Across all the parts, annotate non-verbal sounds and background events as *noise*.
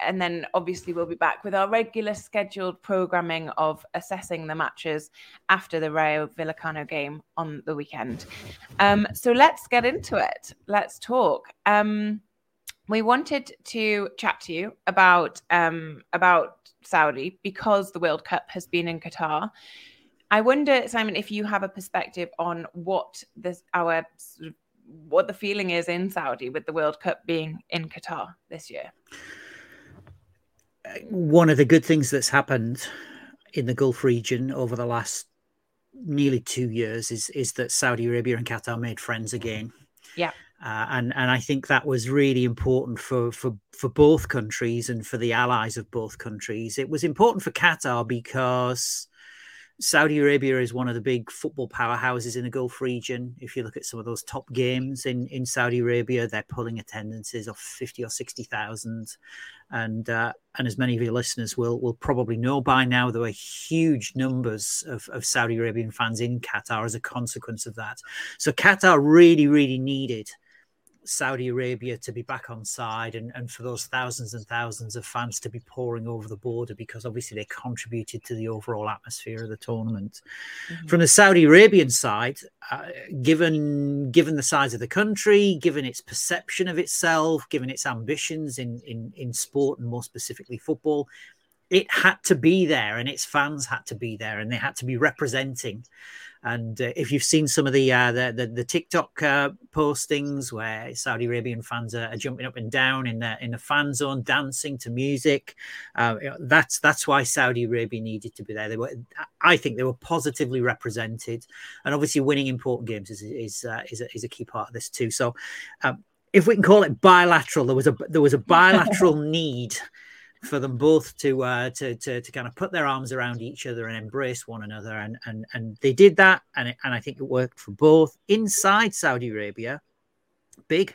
and then obviously we'll be back with our regular scheduled programming of assessing the matches after the Rayo Vallecano game on the weekend. Um, so let's get into it. Let's talk. Um, we wanted to chat to you about um, about Saudi because the World Cup has been in Qatar. I wonder, Simon, if you have a perspective on what this our what the feeling is in Saudi with the World Cup being in Qatar this year one of the good things that's happened in the Gulf region over the last nearly two years is is that Saudi Arabia and Qatar made friends again. Yeah. Uh, and and I think that was really important for for for both countries and for the allies of both countries. It was important for Qatar because Saudi Arabia is one of the big football powerhouses in the Gulf region. If you look at some of those top games in, in Saudi Arabia, they're pulling attendances of 50 or 60,000. And uh, and as many of your listeners will will probably know by now, there were huge numbers of, of Saudi Arabian fans in Qatar as a consequence of that. So Qatar really, really needed Saudi Arabia to be back on side and, and for those thousands and thousands of fans to be pouring over the border because obviously they contributed to the overall atmosphere of the tournament. Mm-hmm. From the Saudi Arabian side, uh, given given the size of the country, given its perception of itself, given its ambitions in, in, in sport and more specifically football, it had to be there and its fans had to be there and they had to be representing and uh, if you've seen some of the uh, the, the, the TikTok uh, postings where Saudi Arabian fans are, are, jumping up and down in the in the fan zone, dancing to music, uh, that's that's why Saudi Arabia needed to be there. They were, I think, they were positively represented, and obviously winning important games is is uh, is, a, is, a, key part of this too. So. Um, if we can call it bilateral, there was a there was a bilateral *laughs* need for them both to, uh, to to to kind of put their arms around each other and embrace one another, and and and they did that, and it, and I think it worked for both inside Saudi Arabia. Big,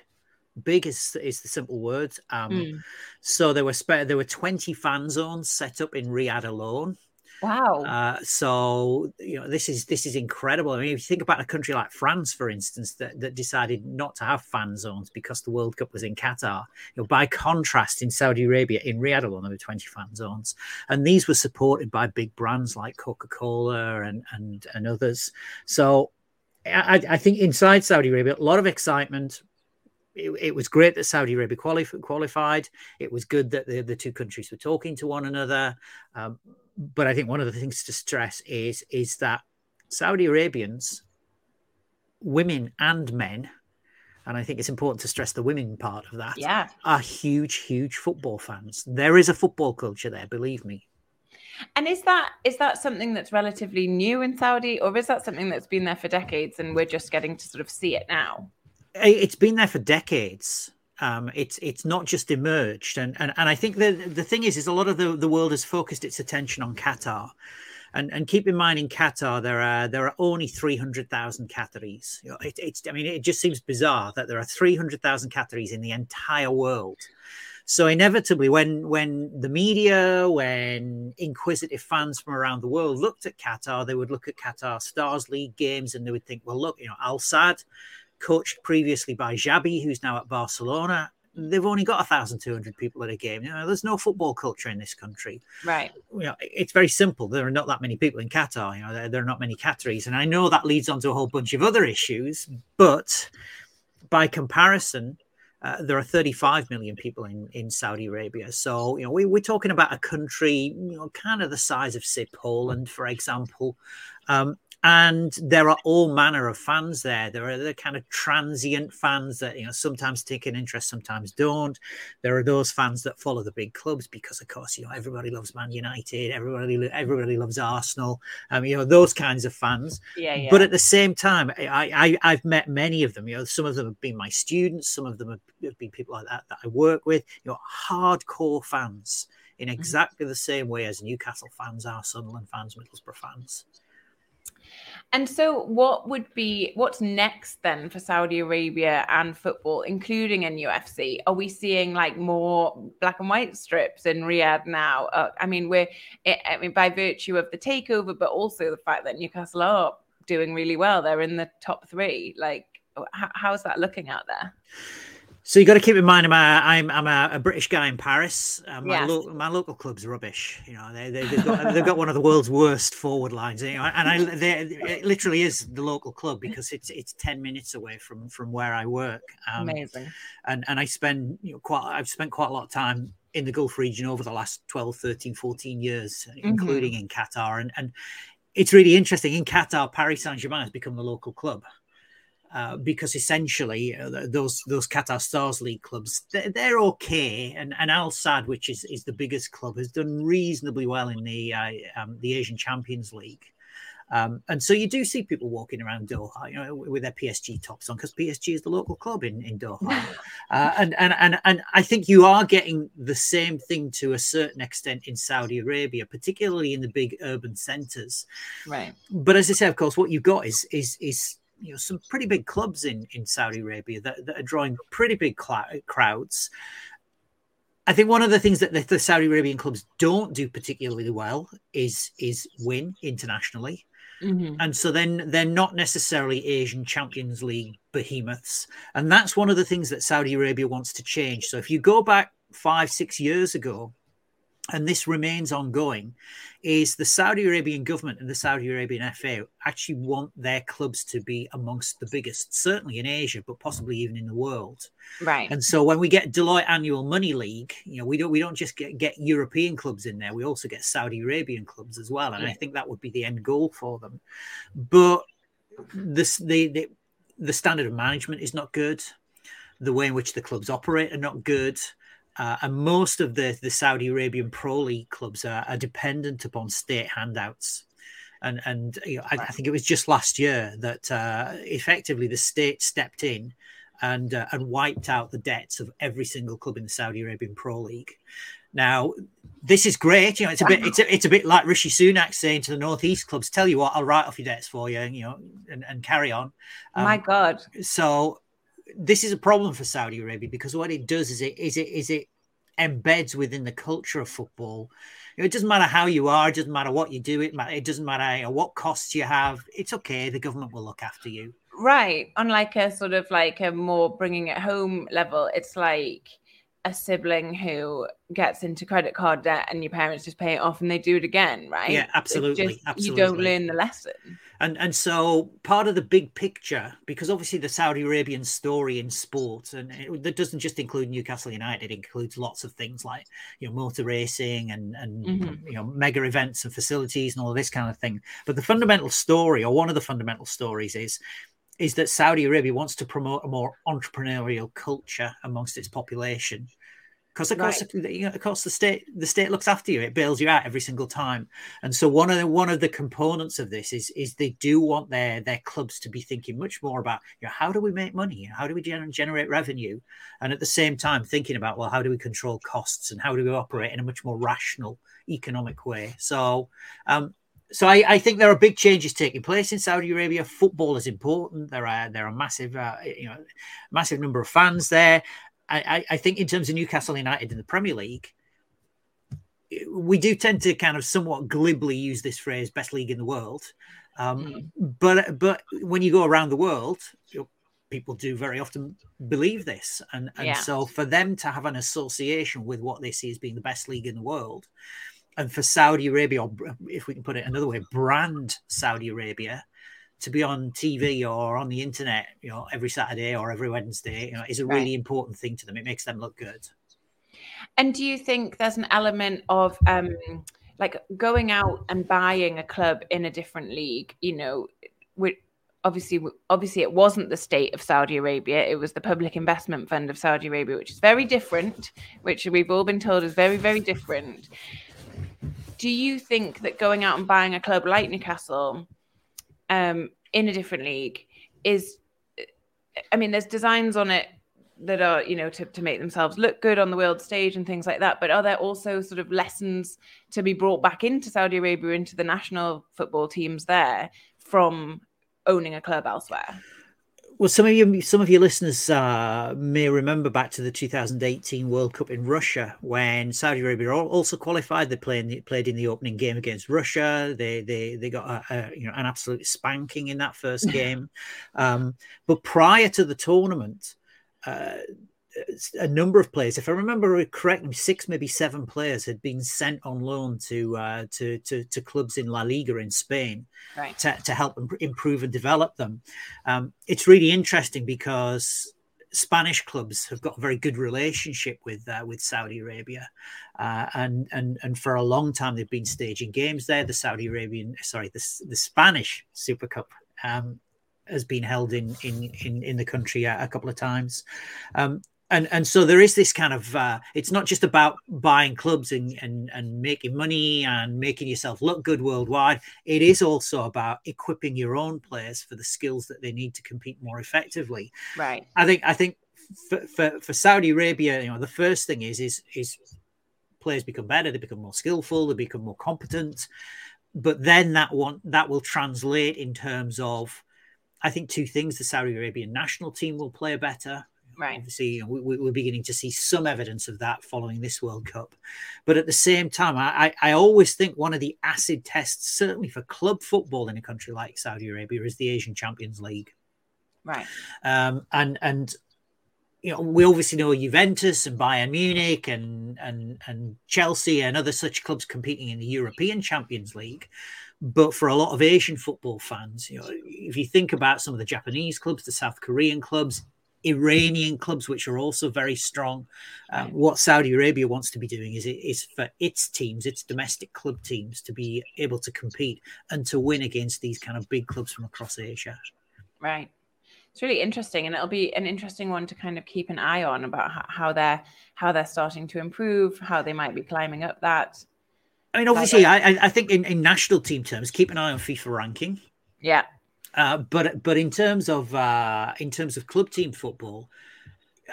big is is the simple word. Um, mm. So there were spe- there were twenty fan zones set up in Riyadh alone. Wow. Uh, so you know this is this is incredible. I mean, if you think about a country like France, for instance, that, that decided not to have fan zones because the World Cup was in Qatar. You know, by contrast, in Saudi Arabia, in Riyadh alone, there were 20 fan zones, and these were supported by big brands like Coca-Cola and and and others. So I, I think inside Saudi Arabia, a lot of excitement, it, it, was great that Saudi Arabia qualified. It was good that the, the two countries were talking to one another. Um, but I think one of the things to stress is is that Saudi Arabians, women and men, and I think it's important to stress the women part of that, yeah. are huge, huge football fans. There is a football culture there, believe me. And is that is that something that's relatively new in Saudi, or is that something that's been there for decades and we're just getting to sort of see it now? It's been there for decades. Um, it's it's not just emerged, and, and and I think the the thing is, is a lot of the, the world has focused its attention on Qatar, and and keep in mind in Qatar there are there are only three hundred thousand Qataris. It, it's I mean it just seems bizarre that there are three hundred thousand Qataris in the entire world. So inevitably, when when the media, when inquisitive fans from around the world looked at Qatar, they would look at Qatar Stars League games and they would think, well, look, you know, Al Sadd coached previously by Xavi, who's now at Barcelona. they've only got 1,200 people at a game. You know, there's no football culture in this country. Right. You know, it's very simple. There are not that many people in Qatar. You know, there, there are not many Qataris, and I know that leads on to a whole bunch of other issues. But by comparison, uh, there are 35 million people in, in Saudi Arabia. So, you know, we, we're talking about a country, you know, kind of the size of, say, Poland, for example. Um, and there are all manner of fans there. There are the kind of transient fans that you know sometimes take an interest, sometimes don't. There are those fans that follow the big clubs because, of course, you know everybody loves Man United, everybody everybody loves Arsenal. Um, you know those kinds of fans. Yeah, yeah. But at the same time, I, I I've met many of them. You know, some of them have been my students, some of them have been people like that that I work with. You know, hardcore fans in mm-hmm. exactly the same way as Newcastle fans are, Sunderland fans, Middlesbrough fans. And so, what would be what's next then for Saudi Arabia and football, including NUFC? Are we seeing like more black and white strips in Riyadh now? Uh, I mean, we're I mean by virtue of the takeover, but also the fact that Newcastle are doing really well. They're in the top three. Like, how, how's that looking out there? So you got to keep in mind, I'm a, I'm, I'm a, a British guy in Paris. Uh, my, yes. lo- my local club's rubbish. You know, they, they, have got, they've got one of the world's worst forward lines. You know, and I, they, it literally is the local club because it's it's ten minutes away from from where I work. Um, Amazing. And and I spend you know quite I've spent quite a lot of time in the Gulf region over the last 12, 13, 14 years, mm-hmm. including in Qatar. And and it's really interesting. In Qatar, Paris Saint Germain has become the local club. Uh, because essentially uh, those those Qatar Stars League clubs they're, they're, okay, and and Al Sadd, which is, is the biggest club, has done reasonably well in the uh, um, the Asian Champions League. Um, and so you do see people walking around Doha, you know, with their PSG tops on, because PSG is the local club in, in Doha. uh, and, and and and I think you are getting the same thing to a certain extent in Saudi Arabia, particularly in the big urban centres. Right. But as I say, of course, what you've got is is is you know some pretty big clubs in in Saudi Arabia that, that are drawing pretty big cl- crowds. I think one of the things that the, the, Saudi Arabian clubs don't do particularly well is is win internationally. Mm-hmm. And so then they're not necessarily Asian Champions League behemoths. And that's one of the things that Saudi Arabia wants to change. So if you go back five, six years ago, and this remains ongoing, is the Saudi Arabian government and the Saudi Arabian FA actually want their clubs to be amongst the biggest, certainly in Asia, but possibly even in the world. Right. And so when we get Deloitte Annual Money League, you know, we don't we don't just get, get European clubs in there, we also get Saudi Arabian clubs as well. And yeah. I think that would be the end goal for them. But this the, the the standard of management is not good. The way in which the clubs operate are not good. Uh, and most of the, the Saudi Arabian Pro League clubs are, are dependent upon state handouts. And, and you know, I, I, think it was just last year that uh, effectively the state stepped in and, uh, and wiped out the debts of every single club in the Saudi Arabian Pro League. Now, this is great. You know, it's a bit it's a, it's a bit like Rishi Sunak saying to the Northeast clubs, "Tell you what, I'll write off your debts for you, and you know, and, and carry on." Um, My God! So this is a problem for Saudi Arabia because what it does is it is it is it embeds within the culture of football. It doesn't matter how you are, it doesn't matter what you do, it it doesn't matter what costs you have. It's okay. The government will look after you. Right. On like a sort of like a more bringing it home level, it's like a sibling who gets into credit card debt and your parents just pay it off and they do it again, right? Yeah, absolutely. Just, absolutely. You don't learn the lesson. And and so part of the big picture, because obviously the Saudi Arabian story in sport, and it, that doesn't just include Newcastle United, it includes lots of things like you know motor racing and and mm-hmm. you know mega events and facilities and all this kind of thing. But the fundamental story, or one of the fundamental stories, is is that Saudi Arabia wants to promote a more entrepreneurial culture amongst its population because of course, right. you know, of course, the state the state looks after you. It bails you out every single time. And so one of the one of the components of this is is they do want their their clubs to be thinking much more about you know how do we make money, how do we generate revenue, and at the same time thinking about well how do we control costs and how do we operate in a much more rational economic way. So um, so I, I, think there are big changes taking place in Saudi Arabia. Football is important. There are there are massive, uh, you know, massive number of fans there. I, I think in terms of Newcastle United in the Premier League, we do tend to kind of somewhat glibly use this phrase "best league in the world," um, mm. but but when you go around the world, people do very often believe this, and and yeah. so for them to have an association with what they see as being the best league in the world, and for Saudi Arabia, or if we can put it another way, brand Saudi Arabia to be on TV or on the internet, you know, every Saturday or every Wednesday, you know, is a right. really important thing to them. It makes them look good. And do you think there's an element of um, like going out and buying a club in a different league? You know, with obviously obviously it wasn't the state of Saudi Arabia it was the public investment fund of Saudi Arabia which is very different which we've all been told is very very different do you think that going out and buying a club like Newcastle um, in a different league is I mean there's designs on it that are you know to, to make themselves look good on the world stage and things like that but are there also sort of lessons to be brought back into Saudi Arabia into the national football teams there from owning a club elsewhere well, some of you, some of your listeners uh, may remember back to the 2018 World Cup in Russia when Saudi Arabia also qualified. They played played in the opening game against Russia. They they they got a, a you know an absolute spanking in that first *laughs* game. um, but prior to the tournament, uh, a number of players, if I remember correctly, six maybe seven players had been sent on loan to uh, to, to, to clubs in La Liga in Spain right. to, to help improve and develop them. Um, it's really interesting because Spanish clubs have got a very good relationship with uh, with Saudi Arabia, uh, and and and for a long time they've been staging games there. The Saudi Arabian, sorry, the the Spanish Super Cup um, has been held in in in, in the country a, a couple of times. Um, and and so there is this kind of uh, it's not just about buying clubs and, and and making money and making yourself look good worldwide. It is also about equipping your own players for the skills that they need to compete more effectively. Right. I think i think for, for, for saudi arabia you know the first thing is is is players become better they become more skillful they become more competent. But then that one that will translate in terms of I think two things: the Saudi Arabian national team will play better, Right. Obviously, you know, we, are beginning to see some evidence of that following this World Cup. But at the same time, I, I always think one of the acid tests, certainly for club football in a country like Saudi Arabia, is the Asian Champions League. Right. Um, and and you know, we obviously know Juventus and Bayern Munich and and and Chelsea and other such clubs competing in the European Champions League. But for a lot of Asian football fans, you know, if you think about some of the Japanese clubs, the South Korean clubs, Iranian clubs, which are also very strong. Um, what Saudi Arabia wants to be doing is is for its teams, its domestic club teams, to be able to compete and to win against these kind of big clubs from across Asia. Right. It's really interesting, and it'll be an interesting one to kind of keep an eye on about how they're how they're starting to improve, how they might be climbing up that. I mean, obviously, I, I think in, in national team terms, keep an eye on FIFA ranking. Yeah, uh, but but in terms of uh, in terms of club team football,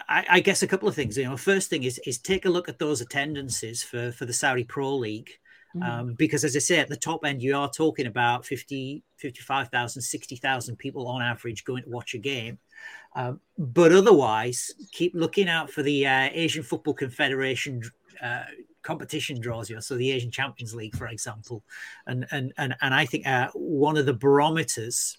I, I, guess a couple of things. You know, first thing is is take a look at those attendances for for the Saudi Pro League. Mm-hmm. Um, because as I say, at the top end, you are talking about 50, 55,000, 60,000 people on average going to watch a game. Um, but otherwise, keep looking out for the uh, Asian Football Confederation uh, competition draws you. So the Asian Champions League, for example, and and and and I think uh, one of the barometers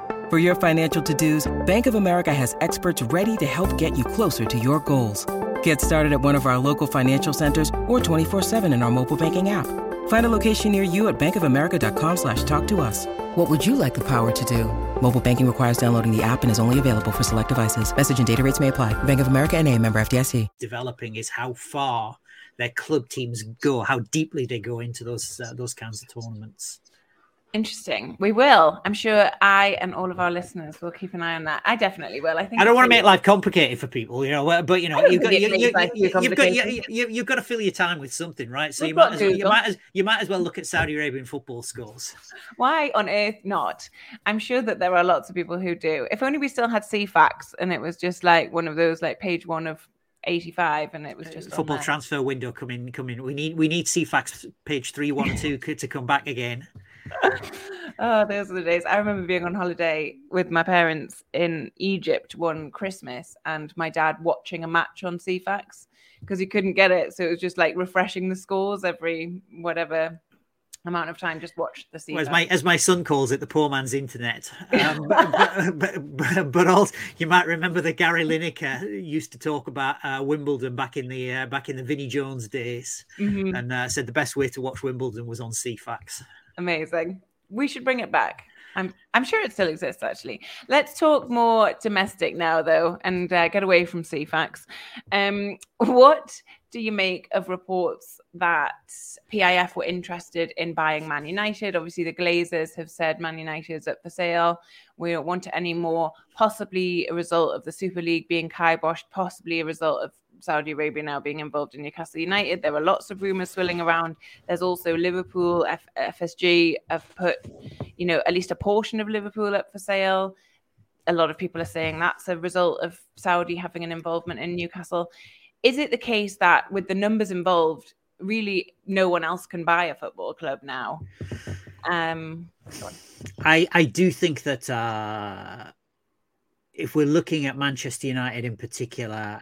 For your financial to-dos, Bank of America has experts ready to help get you closer to your goals. Get started at one of our local financial centers or 24-7 in our mobile banking app. Find a location near you at bankofamerica.com slash talk to us. What would you like the power to do? Mobile banking requires downloading the app and is only available for select devices. Message and data rates may apply. Bank of America and a member FDIC. Developing is how far their club teams go, how deeply they go into those uh, those kinds of tournaments. Interesting. We will. I'm sure I and all of our listeners will keep an eye on that. I definitely will. I think I don't want to make life complicated for people, you know, but you know, you've got, you, you, you, you've got you, you, you've got to fill your time with something, right? So you might, as, you might as you might as well look at Saudi Arabian football scores. Why on earth not? I'm sure that there are lots of people who do. If only we still had Ceefax and it was just like one of those like page one of 85 and it was just football transfer window coming coming we need we need Ceefax page 312 *laughs* to come back again oh, those are the days. I remember being on holiday with my parents in Egypt one Christmas and my dad watching a match on Ceefax because he couldn't get it. So it was just like refreshing the scores every whatever amount of time just watch the scene. Well, as my as my son calls it, the poor man's internet. *laughs* Um, but, but, but, but, also, you might remember that Gary Lineker used to talk about uh, Wimbledon back in the uh, back in the Vinnie Jones days, mm-hmm. and uh, said the best way to watch Wimbledon was on Ceefax. Amazing. We should bring it back. I'm I'm sure it still exists actually. Let's talk more domestic now though, and uh, get away from Ceefax. Um, what do you make of reports that PIF were interested in buying Man United? Obviously, the Glazers have said Man United is up for sale. We don't want it anymore. Possibly a result of the Super League being kiboshed. Possibly a result of Saudi Arabia now being involved in Newcastle United. There are lots of rumours swirling around. There's also Liverpool, F- FSG have put, you know, at least a portion of Liverpool up for sale. A lot of people are saying that's a result of Saudi having an involvement in Newcastle. Is it the case that with the numbers involved, really no one else can buy a football club now? Um, I I do think that uh, if we're looking at Manchester United in particular,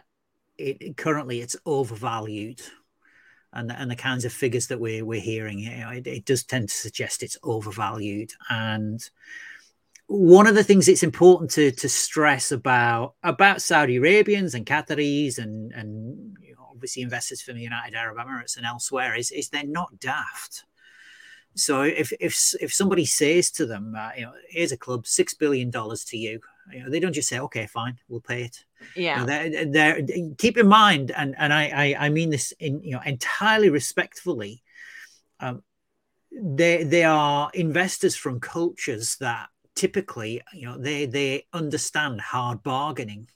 it, currently it's overvalued and and the kinds of figures that we're we're hearing, you know, it, it, does tend to suggest it's overvalued. And one of the things it's important to to stress about about Saudi Arabians and Qataris and and you know, obviously investors from the United Arab Emirates and elsewhere is is they're not daft. So if if if somebody says to them, uh, you know, here's a club, six billion dollars to you, you know, they don't just say, okay, fine, we'll pay it. Yeah. You know, they're, they're, keep in mind, and and I, I, I mean this in you know entirely respectfully. Um, they they are investors from cultures that typically you know they they understand hard bargaining,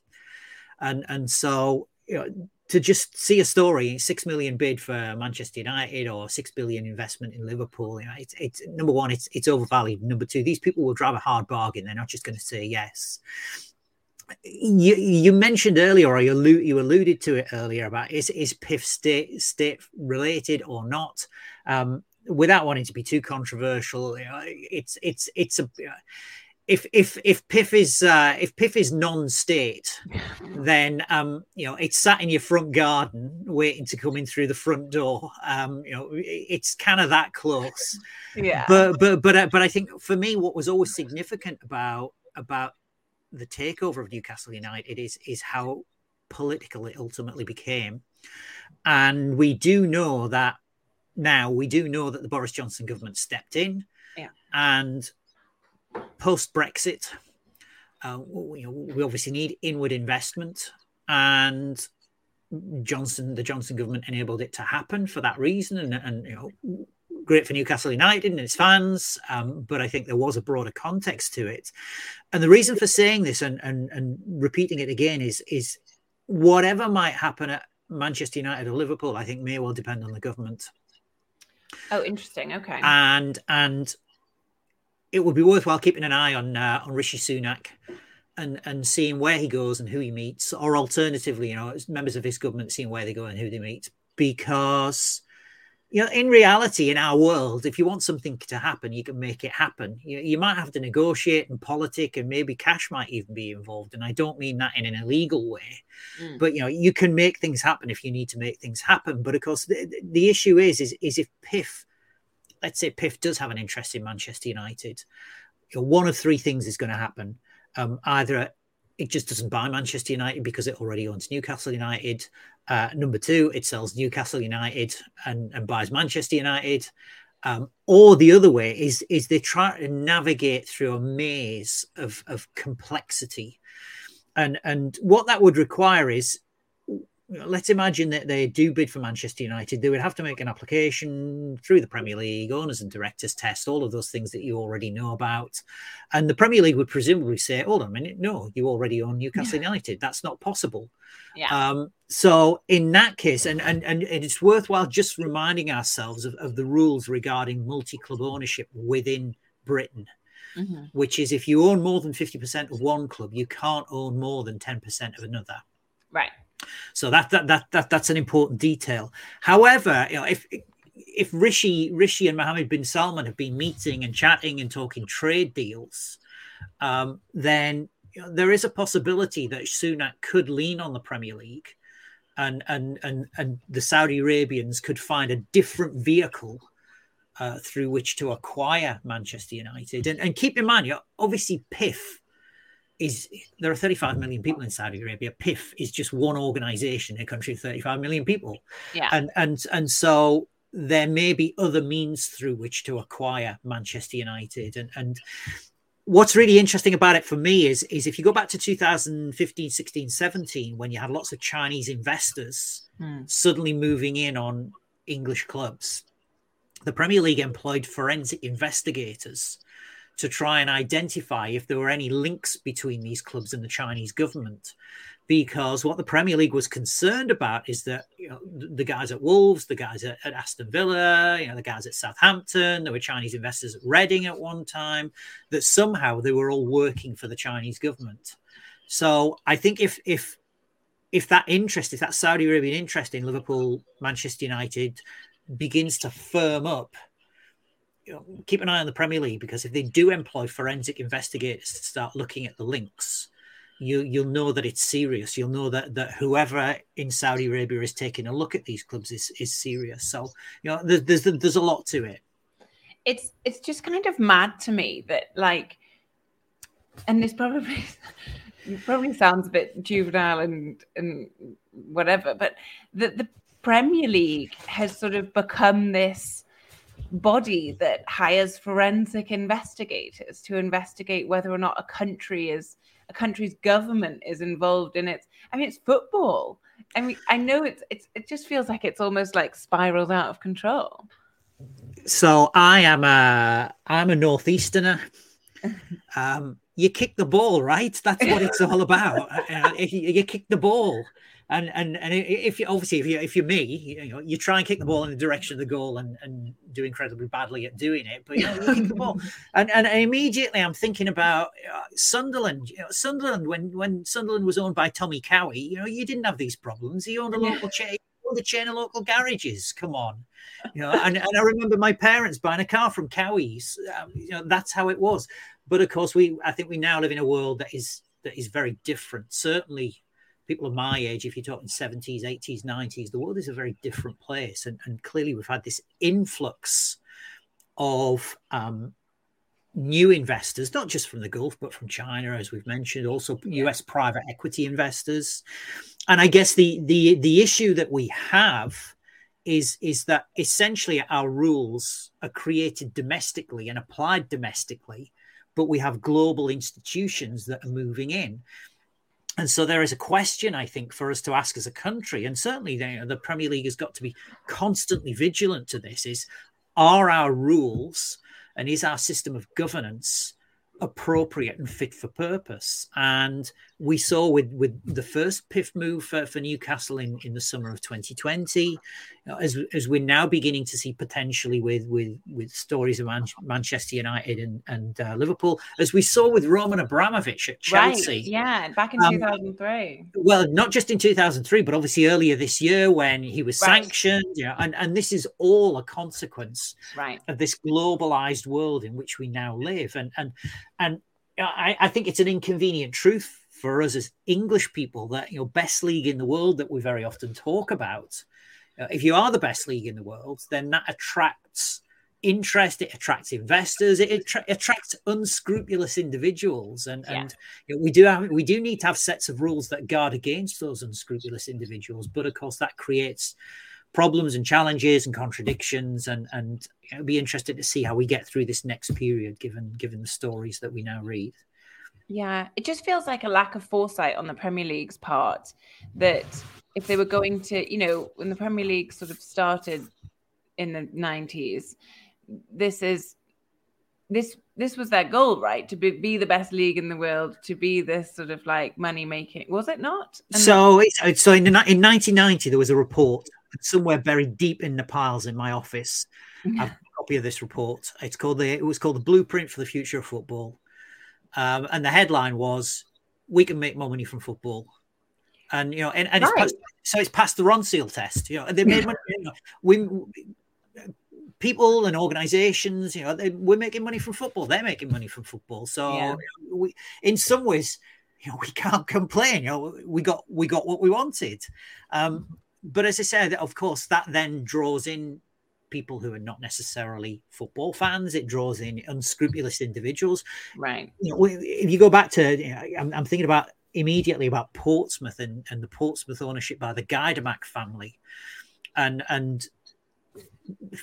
and and so you know to just see a story six million bid for Manchester United or six billion investment in Liverpool, you know, it's, it's number one, it's it's overvalued. Number two, these people will drive a hard bargain. They're not just going to say yes. You, you mentioned earlier, or you, allude, you alluded to it earlier about is is PIF state state related or not? Um, without wanting to be too controversial, you know, it's it's it's a if if if PIF is uh, if PIF is non-state, *laughs* then um, you know it's sat in your front garden waiting to come in through the front door. Um, you know, it's kind of that close. Yeah. But but but uh, but I think for me, what was always significant about about the takeover of Newcastle United is is how political it ultimately became, and we do know that now we do know that the Boris Johnson government stepped in. Yeah. And post Brexit, uh, we, we obviously need inward investment, and Johnson, the Johnson government enabled it to happen for that reason, and, and you know, great for Newcastle United and its fans. Um, but I think there was a broader context to it, and the reason for saying this and and, and repeating it again is is whatever might happen at Manchester United or Liverpool, I think may well depend on the government. Oh, interesting. Okay. And and it would be worthwhile keeping an eye on uh, on Rishi Sunak and and seeing where he goes and who he meets, or alternatively, you know, members of his government seeing where they go and who they meet, because you know, in reality, in our world, if you want something to happen, you can make it happen. You, you might have to negotiate and politic, and maybe cash might even be involved. And I don't mean that in an illegal way, mm. but you know, you can make things happen if you need to make things happen. But of course, the, the issue is, is, is if PIF let's say PIF does have an interest in Manchester United, one of three things is going to happen. Um, either it just doesn't buy Manchester United because it already owns Newcastle United. Uh, number two, it sells Newcastle United and, and buys Manchester United. Um, or the other way is is they try to navigate through a maze of, of complexity. And and what that would require is let's imagine that they do bid for Manchester United. They would have to make an application through the Premier League, owners and directors test, all of those things that you already know about. And the Premier League would presumably say, hold on a minute, no, you already own Newcastle yeah. United. That's not possible. Yeah. Um, so in that case, and, and, and it's worthwhile just reminding ourselves of, of the rules regarding multi-club ownership within Britain. Mm-hmm. Which is if you own more than 50% of one club, you can't own more than 10% of another. Right. So that, that that that that's an important detail. However, you know, if if Rishi Rishi and Mohammed bin Salman have been meeting and chatting and talking trade deals, um, then you know, there is a possibility that Sunak could lean on the Premier League, and and and and the Saudi Arabians could find a different vehicle uh, through which to acquire Manchester United. And, and keep in mind, you know, obviously PIF is there are 35 million people in Saudi Arabia. PIF is just one organization in a country of 35 million people. Yeah. And and and so there may be other means through which to acquire Manchester United. And and what's really interesting about it for me is is if you go back to 2015, 16, 17, when you had lots of Chinese investors hmm. suddenly moving in on English clubs, the Premier League employed forensic investigators to try and identify if there were any links between these clubs and the Chinese government. Because what the Premier League was concerned about is that you know, the guys at Wolves, the guys at, at, Aston Villa, you know, the guys at Southampton, there were Chinese investors at Reading at one time, that somehow they were all working for the Chinese government. So I think if if if that interest, if that Saudi Arabian interest in Liverpool, Manchester United begins to firm up, you know, keep an eye on the Premier League because if they do employ forensic investigators to start looking at the links, you you'll know that it's serious. You'll know that that whoever in Saudi Arabia is taking a look at these clubs is is serious. So you know, there's there's, there's a lot to it. It's it's just kind of mad to me that like, and this probably *laughs* probably sounds a bit juvenile and and whatever, but the the Premier League has sort of become this body that hires forensic investigators to investigate whether or not a country is a country's government is involved in it. I mean, it's football. I mean, I know it's it's it just feels like it's almost like spiraled out of control. So I am a I'm a northeasterner. *laughs* um, you kick the ball, right? That's what it's all about. *laughs* Uh, you, you kick the ball and and and if you obviously if you if you're me, you know, you try and kick the ball in the direction of the goal and and do incredibly badly at doing it, but you know, you kick the ball, *laughs* and and immediately I'm thinking about uh, Sunderland. You know, Sunderland when when Sunderland was owned by Tommy Cowie, you know, you didn't have these problems. He owned a local yeah. chain. The chain of local garages. Come on, you know. And, and I remember my parents buying a car from Cowie's. Um, you know, that's how it was. But of course, we I think we now live in a world that is that is very different. Certainly, people of my age, if you're talking 70s, 80s, 90s, the world is a very different place. And, and clearly, we've had this influx of um, new investors, not just from the Gulf, but from China, as we've mentioned, also US private equity investors. And I guess the the the issue that we have is is that essentially our rules are created domestically and applied domestically, but we have global institutions that are moving in. And so there is a question, I think, for us to ask as a country, and certainly know, the Premier League has got to be constantly vigilant to this: is are our rules and is our system of governance appropriate and fit for purpose. And we saw with with the first PIF move for, for Newcastle in, in the summer of 2020, you know, as as we're now beginning to see potentially with with with stories of Man- Manchester United and and uh, Liverpool, as we saw with Roman Abramovich at Chelsea. Right. Yeah, back in um, 2003. Well, not just in 2003, but obviously earlier this year when he was right. sanctioned. Yeah, and and this is all a consequence right. of this globalized world in which we now live, and and and I, I think it's an inconvenient truth for us as English people that you know best league in the world that we very often talk about. Uh, if you are the best league in the world, then that attracts interest, it attracts investors, it attra- attracts unscrupulous individuals, and Yeah. and you know, we do have we do need to have sets of rules that guard against those unscrupulous individuals. But of course, that creates problems and challenges and contradictions, and and it'll be interested to see how we get through this next period, given given the stories that we now read. Yeah, it just feels like a lack of foresight on the Premier League's part that if they were going to, you know, when the Premier League sort of started in the 90s, this is this this was their goal, right? To be, be the best league in the world, to be this sort of like money making, was it not? And So, it's, so in, in 1990, there was a report somewhere buried deep in the piles in my office. then- *laughs* I've got a copy of this report. It's called the it was called the Blueprint for the Future of Football, um, and the headline was "We can make more money from football." And you know, and, and it's Right. passed, so it's passed the Ronseal test. You know, they made money. You know, we people and organisations. You know, they, we're making money from football. They're making money from football. So Yeah. we, in some ways, you know, we can't complain. You know, we got we got what we wanted. Um, but as I said, of course, that then draws in people who are not necessarily football fans. It draws in unscrupulous individuals. right. You know, if you go back to, you know, I'm, I'm thinking about immediately about Portsmouth and, and the Portsmouth ownership by the Gaydamak family, and and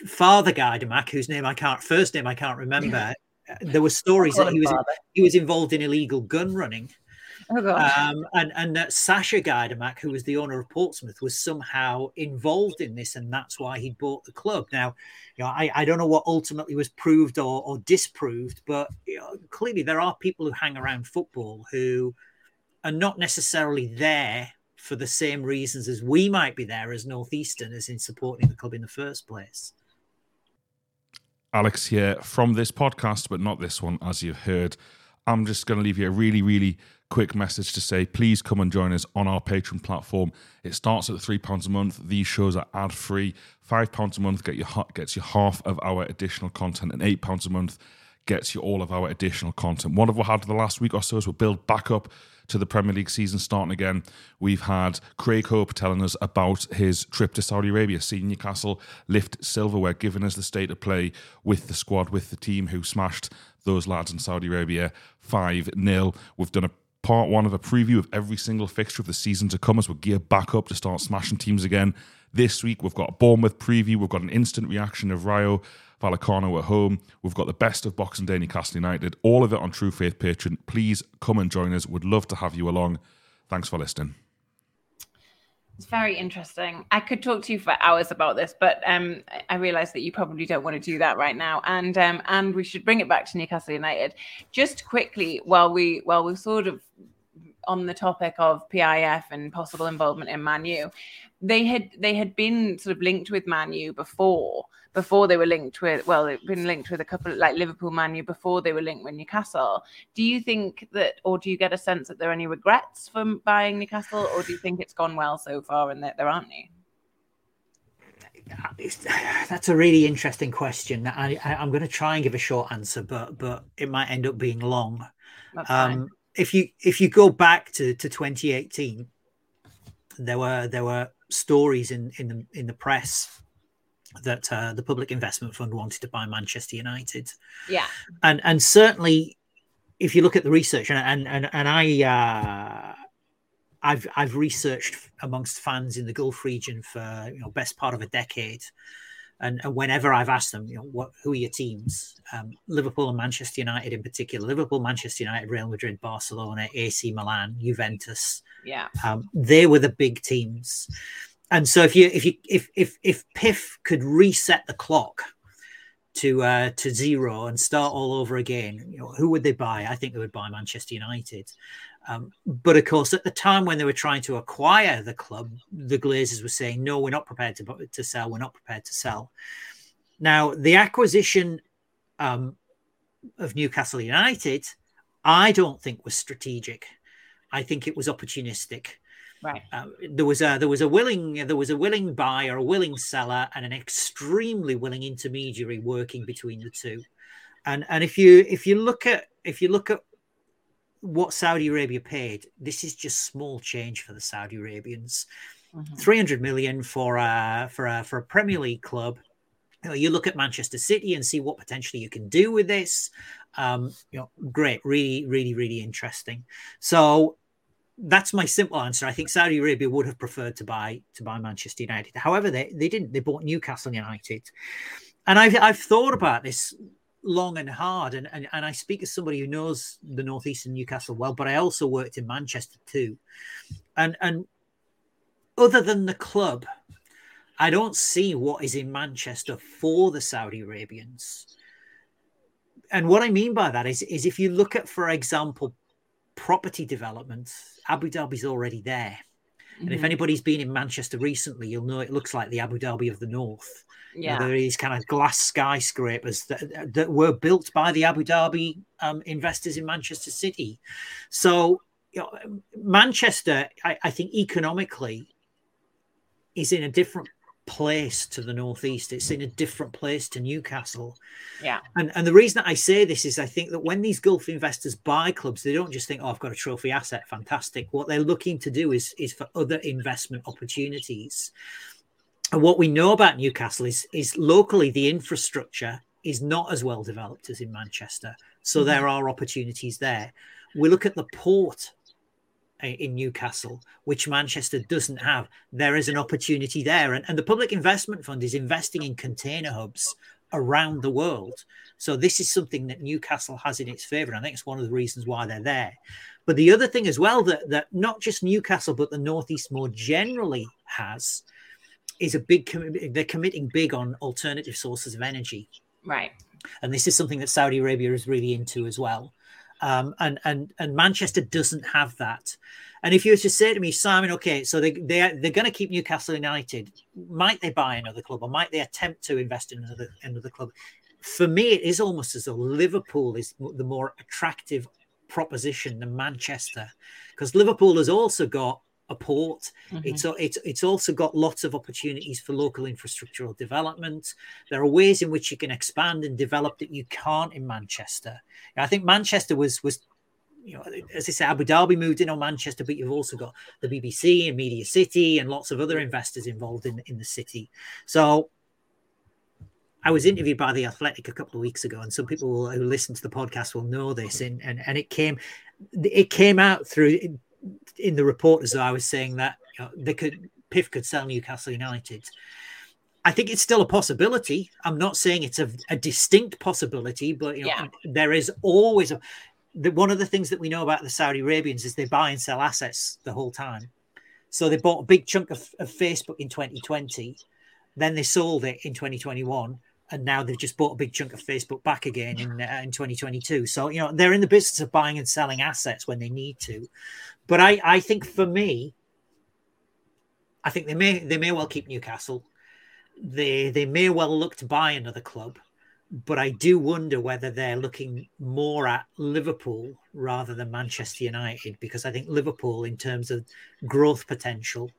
Father Gaydamak, whose name I can't, first name I can't remember. *laughs* There were stories that he was father. he was involved in illegal gun running. Oh god. Um, and and that Sasha Gaydamak, who was the owner of Portsmouth, was somehow involved in this, and that's why he bought the club. Now, you know, I, I don't know what ultimately was proved or, or disproved, but you know, clearly there are people who hang around football who are not necessarily there for the same reasons as we might be there as northeasterners in supporting the club in the first place. Alex here from this podcast, but not this one, as you've heard. I'm just going to leave you a really, really quick message to say please come and join us on our Patreon platform. It starts at £3 a month. These shows are ad free. £5 a month get you, gets you half of our additional content, and £8 a month gets you all of our additional content. One of what have we had the last week or so as we build back up to the Premier League season starting again. We've had Craig Hope telling us about his trip to Saudi Arabia, seeing Newcastle lift silverware, giving us the state of play with the squad, with the team who smashed those lads in Saudi Arabia 5 0. We've done a part one of a preview of every single fixture of the season to come as we gear back up to start smashing teams again. This week, we've got a Bournemouth preview. We've got an instant reaction of Rayo Vallecano at home. We've got the best of Boxing Day Newcastle United. All of it on True Faith Patreon. Please come and join us. Would love to have you along. Thanks for listening. It's very interesting. I could talk to you for hours about this, but um, I- realize that you probably don't want to do that right now. And um, and we should bring it back to Newcastle United. Just quickly, while we while we're sort of on the topic of PIF and possible involvement in Manu, they had they had been sort of linked with Manu before. Before they were linked with, well, they've been linked with a couple like Liverpool, Manu before they were linked with Newcastle. Do you think that, or do you get a sense that there are any regrets from buying Newcastle, or do you think it's gone well so far and that there aren't any? *sighs* That's a really interesting question. I, I, I'm going to try and give a short answer, but but it might end up being long. Um, if you if you go back to, to 2018, there were there were stories in in the in the press that uh, the Public Investment Fund wanted to buy Manchester United, Yeah, and and certainly if you look at the research and and and, and I. Uh, I've I've researched amongst fans in the Gulf region for you know best part of a decade, and, and whenever I've asked them, you know, what who are your teams? Um, Liverpool and Manchester United in particular. Liverpool, Manchester United, Real Madrid, Barcelona, AC Milan, Juventus. yeah, Um, they were the big teams, and so if you if you if if if PIF could reset the clock to uh, to zero and start all over again, you know, who would they buy? I think they would buy Manchester United. Um, but of course, at the time when they were trying to acquire the club, the Glazers were saying, "No, we're not prepared to to sell. We're not prepared to sell." Now, the acquisition um, of Newcastle United, I don't think was strategic. I think it was opportunistic. right. Uh, there was a there was a willing there was a willing buyer, a willing seller, and an extremely willing intermediary working between the two. And and if you if you look at if you look at what Saudi Arabia paid, this is just small change for the Saudi Arabians. Mhm. 300 million for a for a for a Premier League club you, know, you look at Manchester City and see what potentially you can do with this. Um, you know, great, really, really, really interesting. So that's my simple answer. I think Saudi Arabia would have preferred to buy to buy Manchester United. However, they, they didn't. They bought Newcastle United, and I've I've thought about this long and hard, and, and and I speak as somebody who knows the northeast and Newcastle well, but I also worked in Manchester too, and and other than the club, I don't see what is in Manchester for the Saudi Arabians. And what I mean by that is, is if you look at, for example, property development, Abu Dhabi's already there. Mm-hmm. And if mm-hmm. anybody's been in Manchester recently, you'll know it looks like the Abu Dhabi of the North. Yeah. there are these kind of glass skyscrapers that, that were built by the Abu Dhabi um, investors in Manchester City. So, you know, Manchester, I, I think economically, is in a different place to the northeast. It's in a different place to Newcastle. Yeah. And and the reason that I say this is I think that when these Gulf investors buy clubs, they don't just think, oh, I've got a trophy asset, fantastic. What they're looking to do is is for other investment opportunities. And what we know about Newcastle is is locally the infrastructure is not as well developed as in Manchester. So mm-hmm. there are opportunities there. We look at the port Uh, in Newcastle, which Manchester doesn't have. There is an opportunity there. And, and the Public Investment Fund is investing in container hubs around the world. So this is something that Newcastle has in its favour. I think it's one of the reasons why they're there. But the other thing as well that, that not just Newcastle, but the Northeast more generally has is a big, they're committing big on alternative sources of energy. Right. And this is something that Saudi Arabia is really into as well. Um, and and and Manchester doesn't have that. And if you were to say to me, Simon, okay, so they they are, they're going to keep Newcastle United, might they buy another club or might they attempt to invest in another another club? For me, it is almost as though Liverpool is the more attractive proposition than Manchester, because Liverpool has also got a port. Mm-hmm. It's it's it's also got lots of opportunities for local infrastructural development. There are ways in which you can expand and develop that you can't in Manchester. I think Manchester was was you know, as I say, Abu Dhabi moved in on Manchester, but you've also got the BBC and Media City and lots of other investors involved in, in the city. So I was interviewed by the Athletic a couple of weeks ago, and some people who listen to the podcast will know this. And and, and it came it came out through in the report as I was saying that you know, they could PIF could sell Newcastle United. I think it's still a possibility. I'm not saying it's a, a distinct possibility, but you know, yeah. there is always a. The, one of the things that we know about the Saudi Arabians is they buy and sell assets the whole time. So they bought a big chunk of, of Facebook in 2020, then they sold it in 2021, and now they've just bought a big chunk of Facebook back again in uh, in 2022. So you know they're in the business of buying and selling assets when they need to. But I, I think for me, I think they may they may well keep Newcastle. They they may well look to buy another club, but I do wonder whether they're looking more at Liverpool rather than Manchester United because I think Liverpool, in terms of growth potential,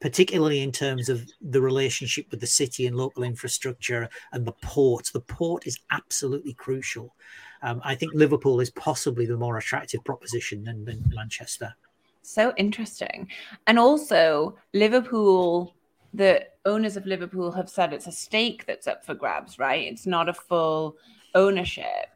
particularly in terms of the relationship with the city and local infrastructure and the port, the port is absolutely crucial. Um, I think Liverpool is possibly the more attractive proposition than, than Manchester. So interesting. And also, Liverpool, the owners of Liverpool have said it's a stake that's up for grabs, right? It's not a full ownership.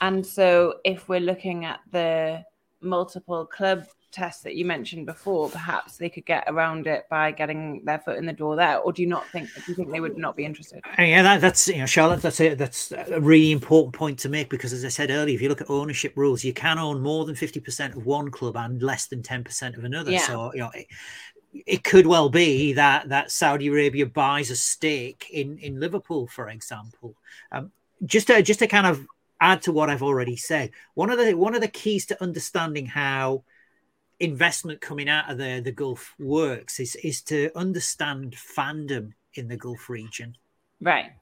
And so, if we're looking at the multiple club test that you mentioned before, perhaps they could get around it by getting their foot in the door there. Or do you not think? Do you think they would not be interested? Yeah, that, that's you know, Charlotte. That's a, that's a really important point to make because, as I said earlier, if you look at ownership rules, you can own more than fifty percent of one club and less than ten percent of another. Yeah. So you know. It, it could well be that that Saudi Arabia buys a stake in in Liverpool, for example. Um, just to just to kind of add to what I've already said, one of the one of the keys to understanding how investment coming out of the, the Gulf works is, is to understand fandom in the Gulf region. Right.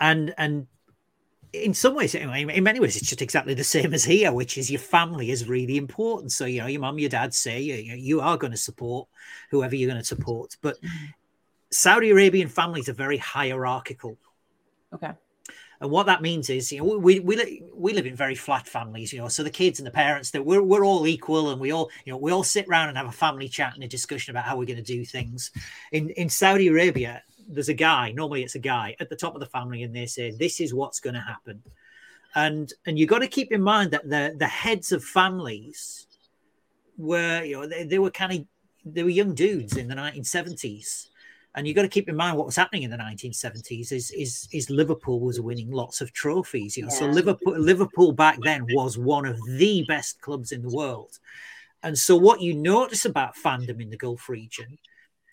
And, and, in some ways, anyway, in many ways, it's just exactly the same as here, which is your family is really important. So, you know, your mum, your dad say you, you are going to support whoever you're going to support. But mm-hmm. Saudi Arabian families are very hierarchical. Okay. And what that means is, you know, we we we live in very flat families, you know. So the kids and the parents, that we're we're all equal, and we all, you know, we all sit around and have a family chat and a discussion about how we're going to do things. In in Saudi Arabia, there's a guy. Normally, it's a guy at the top of the family, and they say this is what's going to happen. And and you got to keep in mind that the the heads of families were you know they, they were kind of they were young dudes in the 1970s and you've got to keep in mind what was happening in the 1970s is is, is Liverpool was winning lots of trophies. You know, yeah. so Liverpool Liverpool back then was one of the best clubs in the world. And so what you notice about fandom in the Gulf region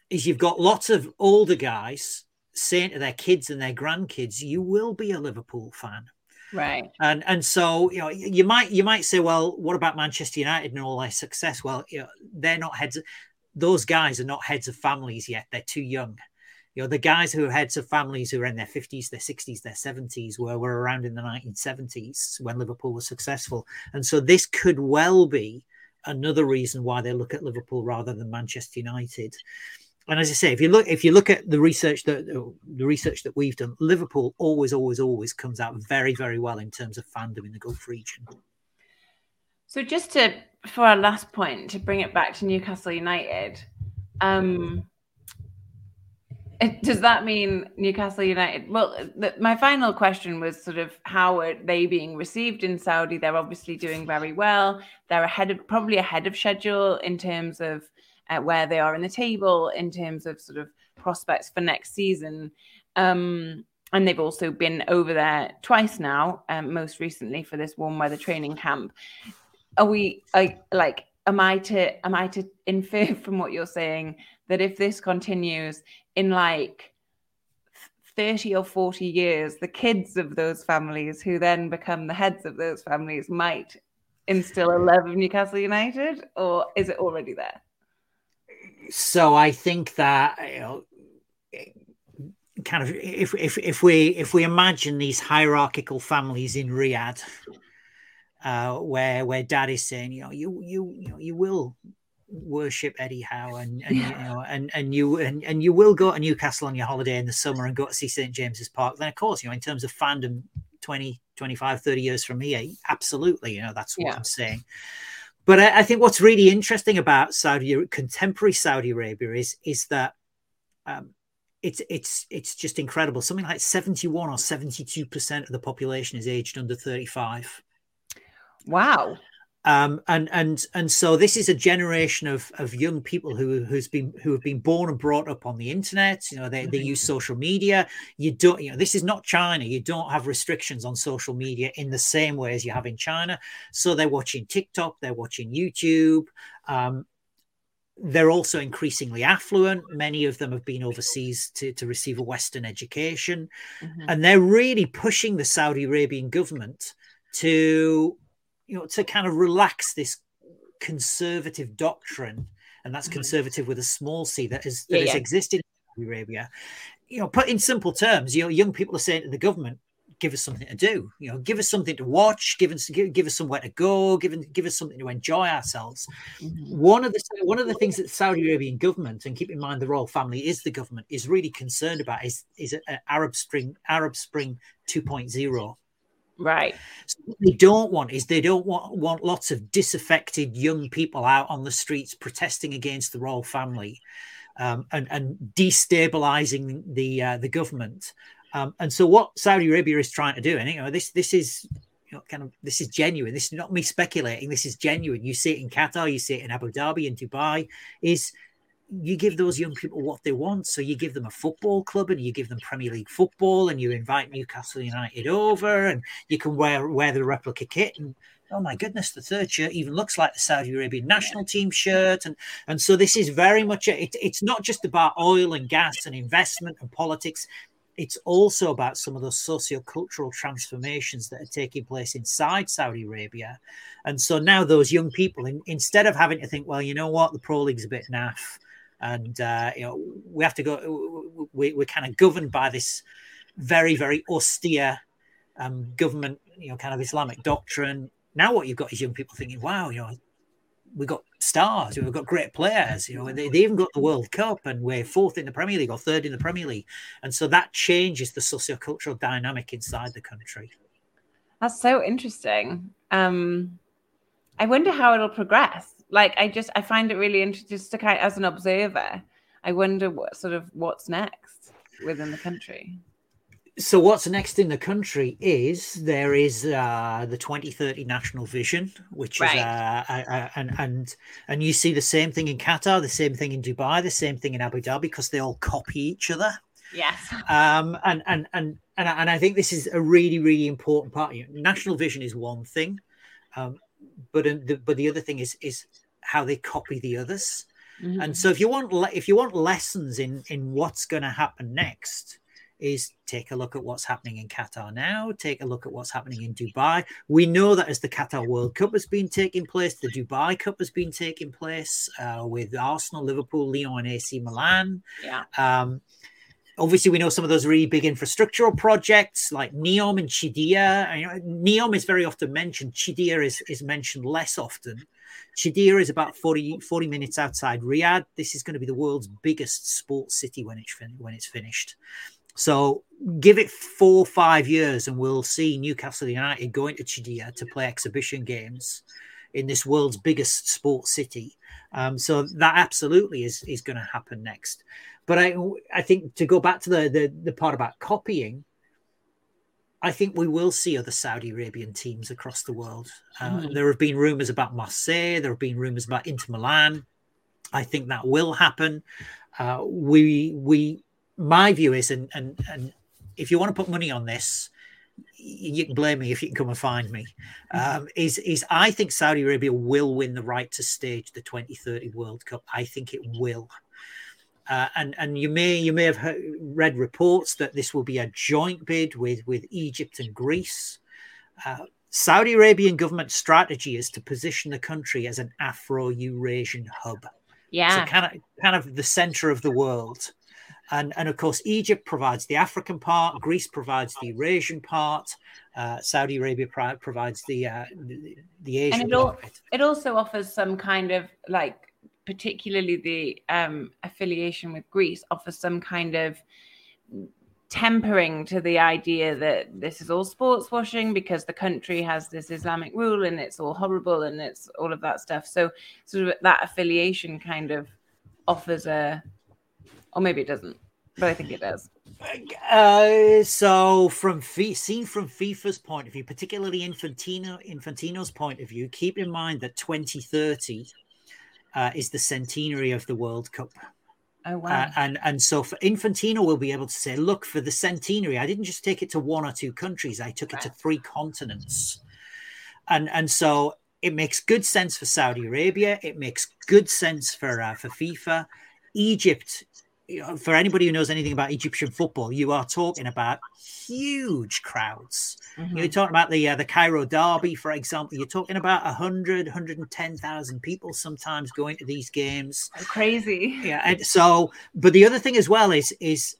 is you've got lots of older guys saying to their kids and their grandkids, "You will be a Liverpool fan." Right. And and so you know you might you might say, well, what about Manchester United and all their success? Well, you know, they're not heads those guys are not heads of families yet. They're too young. You know, the guys who are heads of families who are in their 50s, their 60s, their 70s were, were around in the 1970s when Liverpool was successful. And so this could well be another reason why they look at Liverpool rather than Manchester United. And as I say, if you look if you look at the research that the research that we've done, Liverpool always, always, always comes out very, very well in terms of fandom in the Gulf region. So just to for our last point to bring it back to Newcastle United, um, does that mean Newcastle United? Well, the, my final question was sort of how are they being received in Saudi? They're obviously doing very well. They're ahead of probably ahead of schedule in terms of uh, where they are in the table, in terms of sort of prospects for next season. Um, and they've also been over there twice now, um, most recently for this warm weather training camp are we like like am I to am I to infer *laughs* from what you're saying that if this continues in like 30 or 40 years, the kids of those families who then become the heads of those families might instill a love of Newcastle United, or is it already there? So I think that you know, kind of if if if we if we imagine these hierarchical families in Riyadh uh, where where dad is saying, you know, you you you know, you will worship Eddie Howe and, and yeah. you know and and you and, and you will go to Newcastle on your holiday in the summer and go to see St James's Park then of course you know in terms of fandom 20 25 30 years from here absolutely you know that's what yeah. I'm saying but I, I, think what's really interesting about Saudi contemporary Saudi Arabia is is that um, it's it's it's just incredible something like 71 or 72 percent of the population is aged under 35 Wow. Um, and and and so this is a generation of of young people who who's been who have been born and brought up on the internet. You know, they, they use social media. You don't, you know, this is not China. You don't have restrictions on social media in the same way as you have in China. So they're watching TikTok, they're watching YouTube. Um, they're also increasingly affluent. Many of them have been overseas to, to receive a Western education. Mm-hmm. And they're really pushing the Saudi Arabian government to you know, to kind of relax this conservative doctrine, and that's mm-hmm. conservative with a small c that is that yeah, has yeah. existed in Saudi Arabia. You know, put in simple terms, you know, young people are saying to the government, give us something to do you know give us something to watch give us give, give us somewhere to go give, give us something to enjoy ourselves mm-hmm. one of the one of the things that the saudi arabian government and keep in mind the royal family is the government is really concerned about is is arab spring arab spring 2.0 Right. So what they don't want is they don't want, want lots of disaffected young people out on the streets protesting against the royal family um, and, and destabilizing the uh, the government. Um, and so what Saudi Arabia is trying to do, and you know, this this is you know, kind of this is genuine. This is not me speculating. This is genuine. You see it in Qatar, you see it in Abu Dhabi, in Dubai. Is you give those young people what they want. So you give them a football club and you give them Premier League football and you invite Newcastle United over and you can wear wear the replica kit and oh my goodness, the third shirt even looks like the Saudi Arabian national team shirt. And and so this is very much a, it, it's not just about oil and gas and investment and politics. It's also about some of those socio-cultural transformations that are taking place inside Saudi Arabia. And so now those young people, in, instead of having to think, well, you know what, the Pro League's a bit naff, and uh, you know we have to go. We, we're kind of governed by this very very austere um, government, you know, kind of Islamic doctrine. Now what you've got is young people thinking, wow, you know, we've got stars, we've got great players. You know, they, they even got the World Cup, and we're fourth in the Premier League or third in the Premier League, and so that changes the socio-cultural dynamic inside the country. That's so interesting. Um, I wonder how it'll progress like I just I find it really interesting just to kind of, as an observer. I wonder what sort of what's next. within the country. So what's next in the country is there is uh, the 2030 national vision, which right. is uh, uh, and and and you see the same thing in Qatar, the same thing in Dubai, the same thing in Abu Dhabi because they all copy each other. Yes. Um, and and and and and I think this is a really really important part. National vision is one thing, um, but the, but the other thing is is how they copy the others. Mm-hmm. And so if you want if you want lessons in in what's going to happen next, is take a look at what's happening in Qatar now, take a look at what's happening in Dubai. We know that as the Qatar World Cup has been taking place, the Dubai Cup has been taking place uh, with Arsenal, Liverpool, Lyon, and AC Milan. Yeah. Um, obviously, we know some of those really big infrastructural projects like NEOM and. You know, NEOM is very often mentioned. Qiddiya is, is mentioned less often. Qiddiya is about 40, 40 minutes outside Riyadh. This is going to be the world's biggest sports city when it's fin- when it's finished. So give it four or five years, and we'll see Newcastle United going to Qiddiya to play exhibition games in this world's biggest sports city. Um, so that absolutely is is going to happen next. But I I think to go back to the the, the part about copying, I think we will see other Saudi Arabian teams across the world. Uh, mm. There have been rumors about Marseille. There have been rumors about Inter Milan. I think that will happen. Uh, we we my view is, and and and if you want to put money on this, you can blame me if you can come and find me. Um, is is I think Saudi Arabia will win the right to stage the 2030 World Cup. I think it will. Uh, and and you may you may have heard, read reports that this will be a joint bid with with Egypt and Greece. Uh, Saudi Arabian government strategy is to position the country as an Afro-Eurasian hub. Yeah, so kind of kind of the center of the world. And, and of course, Egypt provides the African part, Greece provides the Eurasian part, uh, Saudi Arabia provides the uh, the, the Asian and it, all, it also offers some kind of like particularly the um, affiliation with Greece, offers some kind of tempering to the idea that this is all sports washing because the country has this Islamic rule and it's all horrible and it's all of that stuff. So, sort of that affiliation kind of offers a, or maybe it doesn't, but I think it does. Uh, so, from seen from FIFA's point of view, particularly Infantino Infantino's point of view, keep in mind that 2030 uh, is the centenary of the World Cup. Oh wow! Uh, and and so for Infantino will be able to say, look, for the centenary, I didn't just take it to one or two countries; I took it to three continents. And and so it makes good sense for Saudi Arabia. It makes good sense for uh, for FIFA. Egypt you know, for anybody who knows anything about Egyptian football, you are talking about huge crowds. Mm-hmm. You're talking about the uh, the Cairo Derby, for example. You're talking about 100, 110,000 people sometimes going to these games. Crazy. Yeah. And so, but the other thing as well is is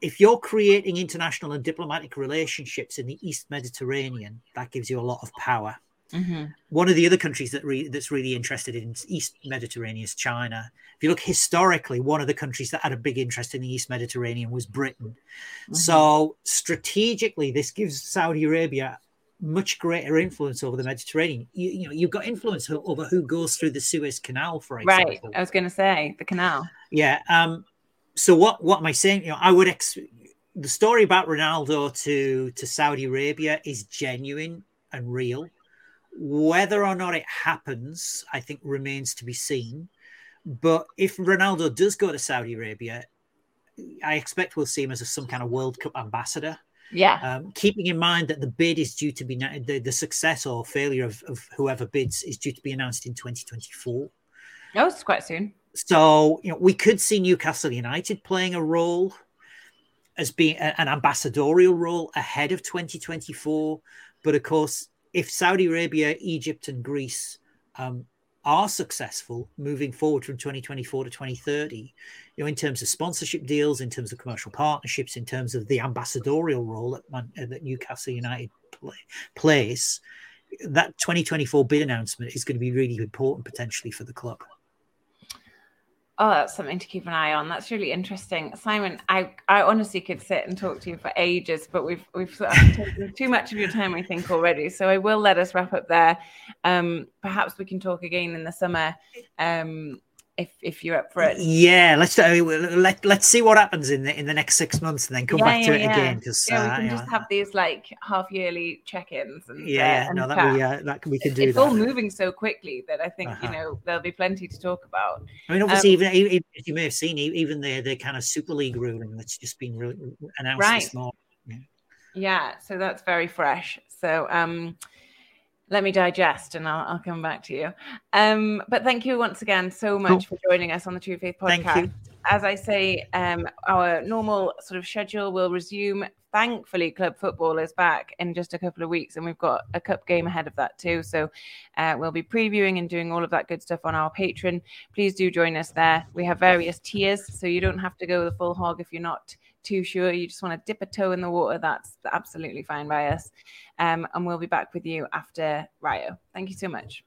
if you're creating international and diplomatic relationships in the East Mediterranean, that gives you a lot of power. Mm-hmm. One of the other countries that re- that's really interested in East Mediterranean is China. If you look historically, one of the countries that had a big interest in the East Mediterranean was Britain. Mm-hmm. So strategically, this gives Saudi Arabia much greater influence over the Mediterranean. You, you know, you've got influence over who goes through the Suez Canal, for example. Right. I was going to say the canal. Yeah. Um. So what? What am I saying? You know, I would ex- the story about Ronaldo to to Saudi Arabia is genuine and real. Whether or not it happens, I think remains to be seen. But if Ronaldo does go to Saudi Arabia, I expect we'll see him as a, some kind of World Cup ambassador. Yeah. Um, keeping in mind that the bid is due to be the, the success or failure of, of whoever bids is due to be announced in 2024. Oh, it's quite soon. So, you know, we could see Newcastle United playing a role as being an ambassadorial role ahead of 2024. But of course, if Saudi Arabia, Egypt, and Greece um, are successful moving forward from 2024 to 2030, you know, in terms of sponsorship deals, in terms of commercial partnerships, in terms of the ambassadorial role that, Man- uh, that Newcastle United play, plays, that 2024 bid announcement is going to be really important potentially for the club. Oh, that's something to keep an eye on. That's really interesting, Simon. I, I honestly could sit and talk to you for ages, but we've we've sort of taken *laughs* too much of your time, I think, already. So I will let us wrap up there. Um, perhaps we can talk again in the summer, um, if if you're up for it. Yeah, let's uh, let let's see what happens in the in the next six months, and then come Yeah, back to yeah, it yeah. again. Because Yeah, we uh, can you just have these like half yearly check-ins and yeah, uh, no, that we uh, that we can do it's that. all moving so quickly that I think you Uh-huh. know there'll be plenty to talk about. I mean, obviously, Um, even, even you may have seen, even the the kind of Super League ruling that's just been re- announced Right. this morning. Yeah, so that's very fresh. So um let me digest and I'll, I'll come back to you. Um, but thank you once again so much for joining us on the True Faith podcast. As I say, um, our normal sort of schedule will resume. Thankfully, club football is back in just a couple of weeks, and we've got a cup game ahead of that too. So uh, we'll be previewing and doing all of that good stuff on our Patreon. Please do join us there. We have various tiers, so you don't have to go the full hog if you're not too sure. You just want to dip a toe in the water. That's absolutely fine by us. Um, and we'll be back with you after Rio. Thank you so much.